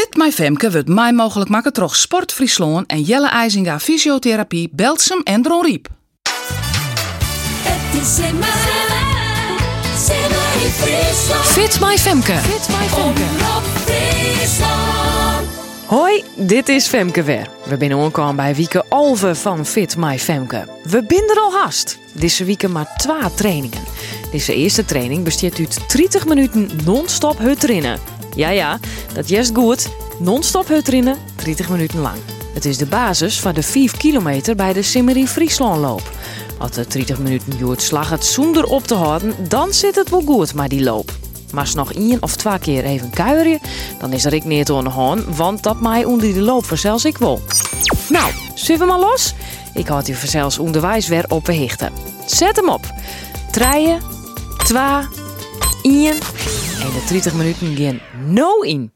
Fit My Femke wordt mij mogelijk maken troch Sport Friesland en Jelle IJzinga Fysiotherapie, Belsum en Dron Riep. Het is in mij, Simmer in Friesland. Fit My Femke. Fit My Femke. Omroep Friesland. Hoi, dit is Femke weer. We binnen aangekomen bij Wieke Alve van Fit My Femke. We binden al haast. Deze week maar twee trainingen. Deze eerste training bestaat uit 30 minuten non-stop hut rennen. Ja, ja, dat is goed. Non-stop hut rennen, 30 minuten lang. Het is de basis van de 5 kilometer bij de Simmerie Friesland loop. Als de 30 minuten duurt slag het zonder op te houden, dan zit het wel goed maar die loop. Maar als nog één of twee keer even kuieren, dan is er ik niet hand, want dat mij onder de loop zelfs ik wil. Nou, zullen we maar los? Ik had u zelfs onderwijs weer op behichten. Zet hem op. Treien, twa, één. En de 30 minuten gaan no in.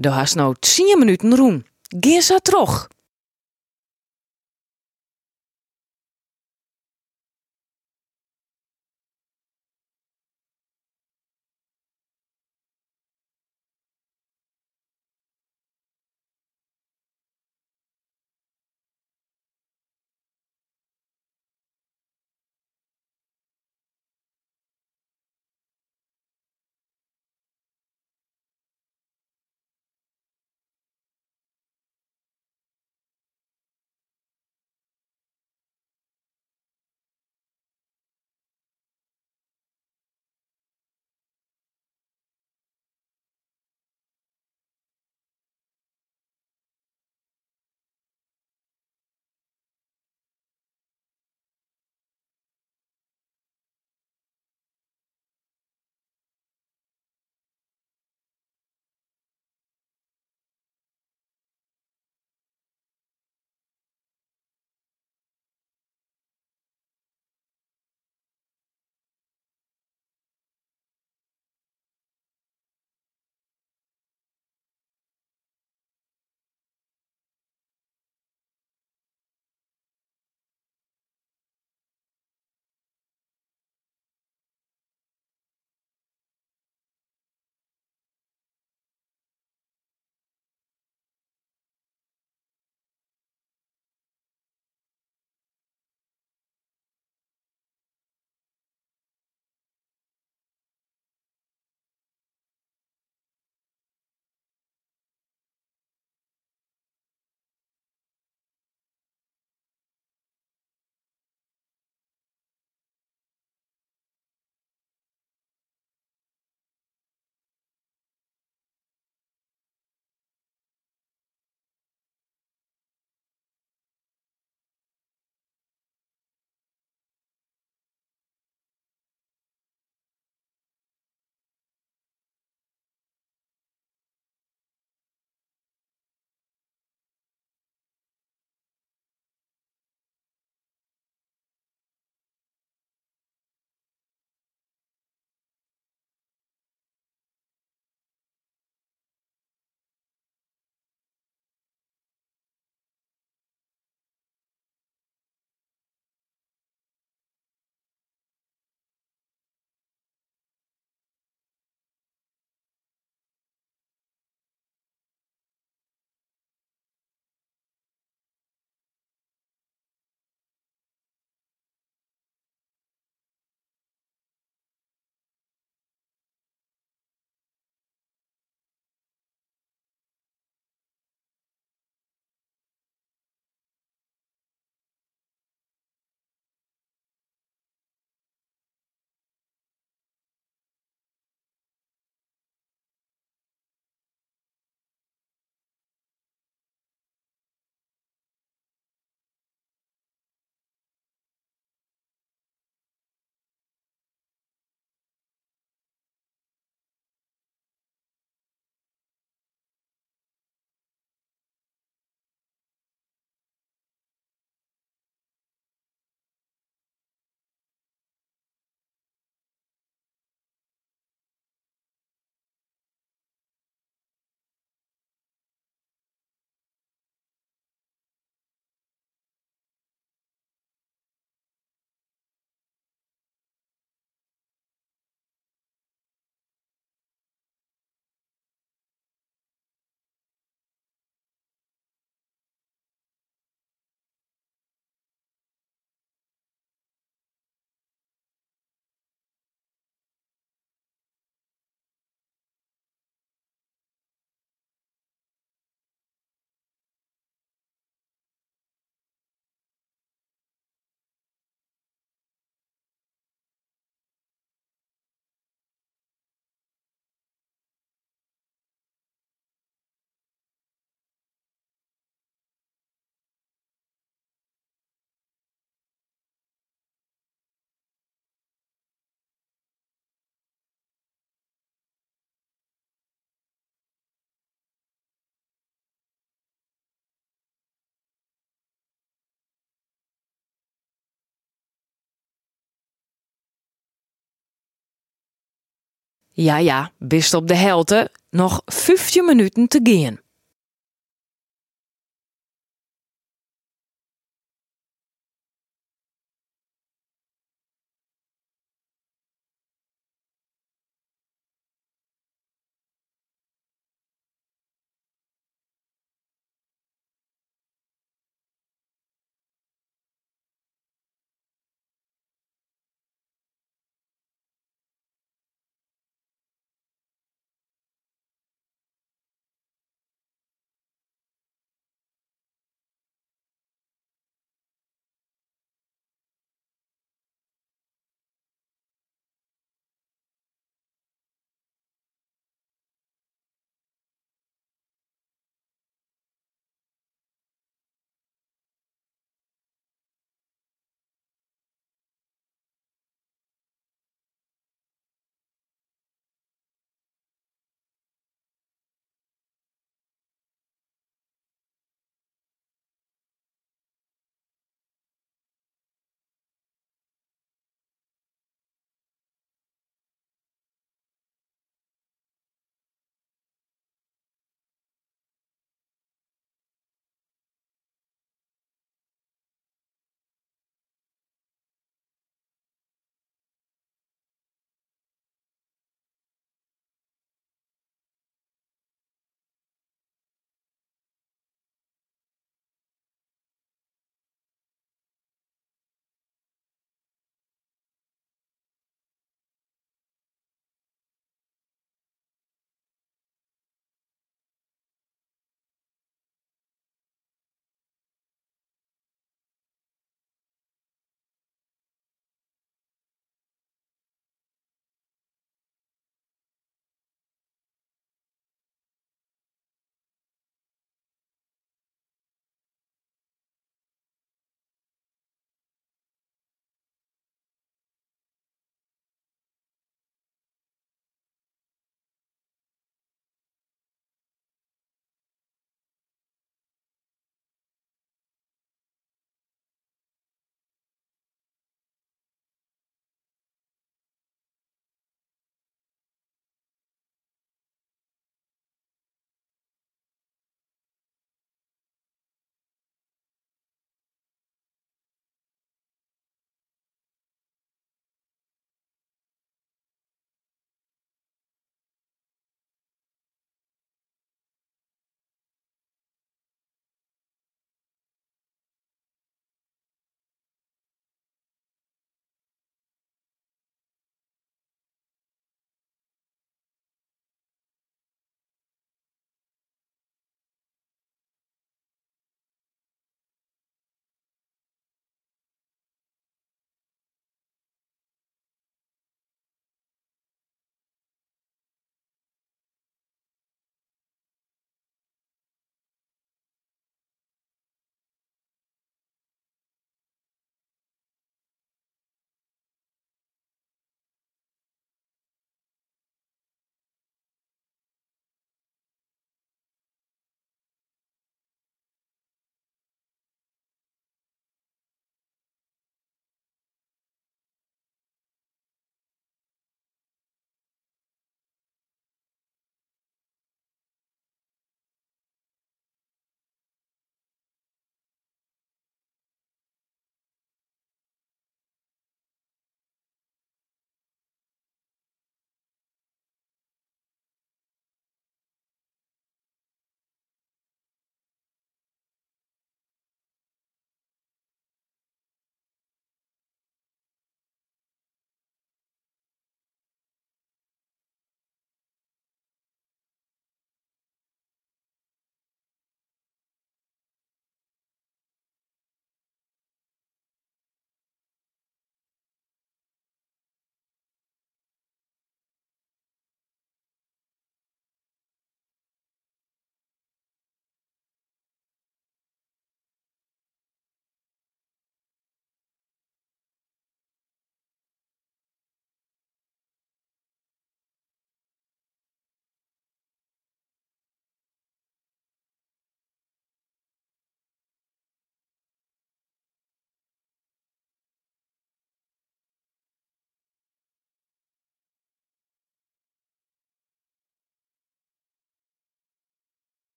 De hast nou 10 minuten roen. Geer ze. Ja, ja, bist op de helte nog 15 minuten te gaan.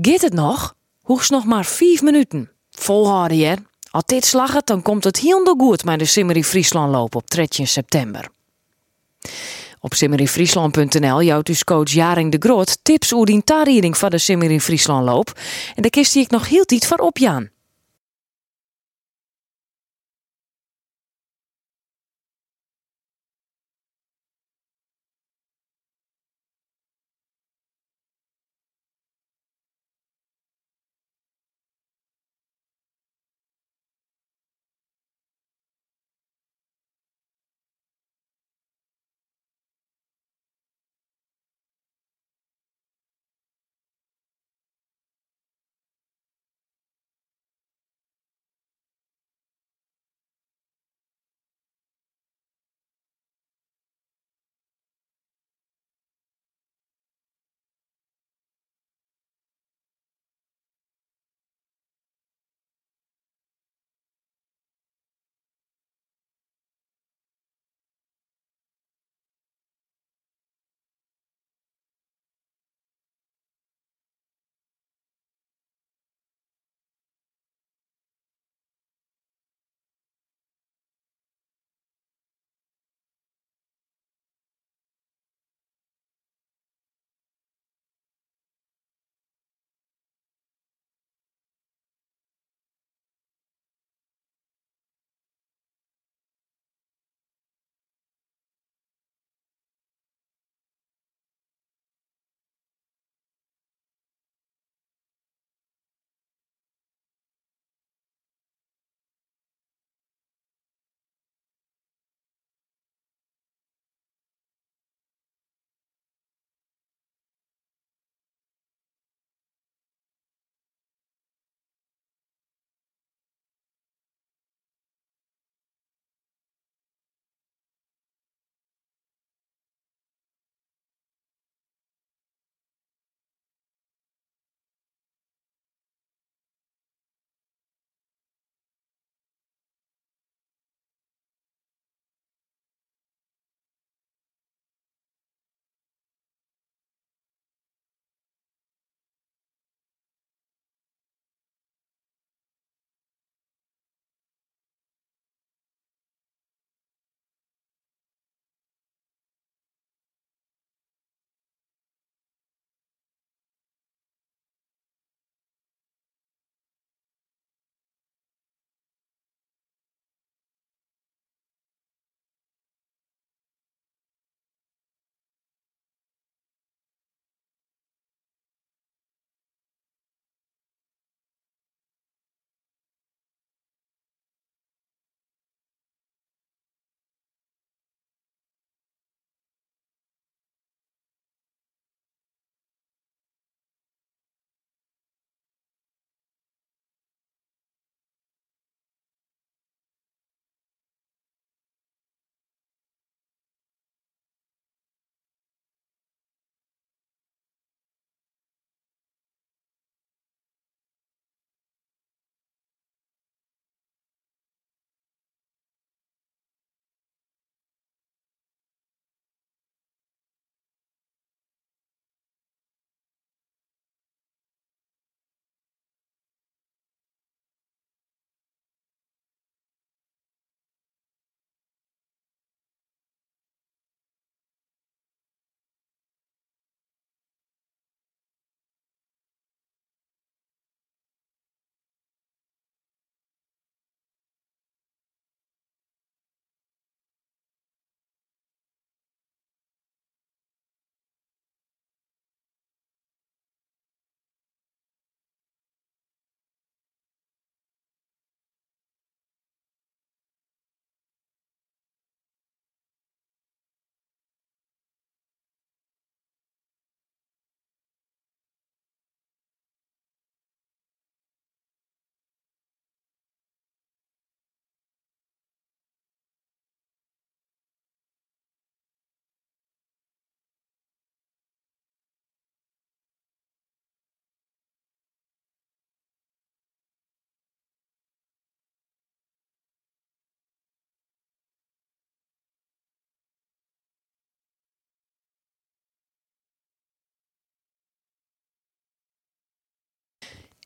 Gaat het nog? Hoegs nog maar vijf minuten. Volhouden, hè? Als dit slaget, dan komt het heel goed met de Simmerie Friesland loop op 13 september. Op simmeriefriesland.nl jouwt dus coach Jaring de Groot tips over die van de Simmerie Friesland loop. En daar kist ik nog heel iets voor opjaan.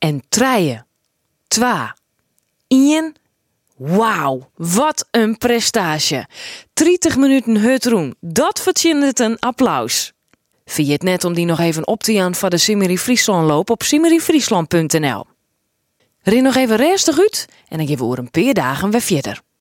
En treien. Twa. Ien. Wauw, wat een prestatie. 30 minuten hutroen, dat verdient een applaus. Vind je het net om die nog even op te gaan voor de Simmery Friesland loop op simmeryfriesland.nl. Rin nog even rustig uit en dan geven we over een paar dagen weer verder.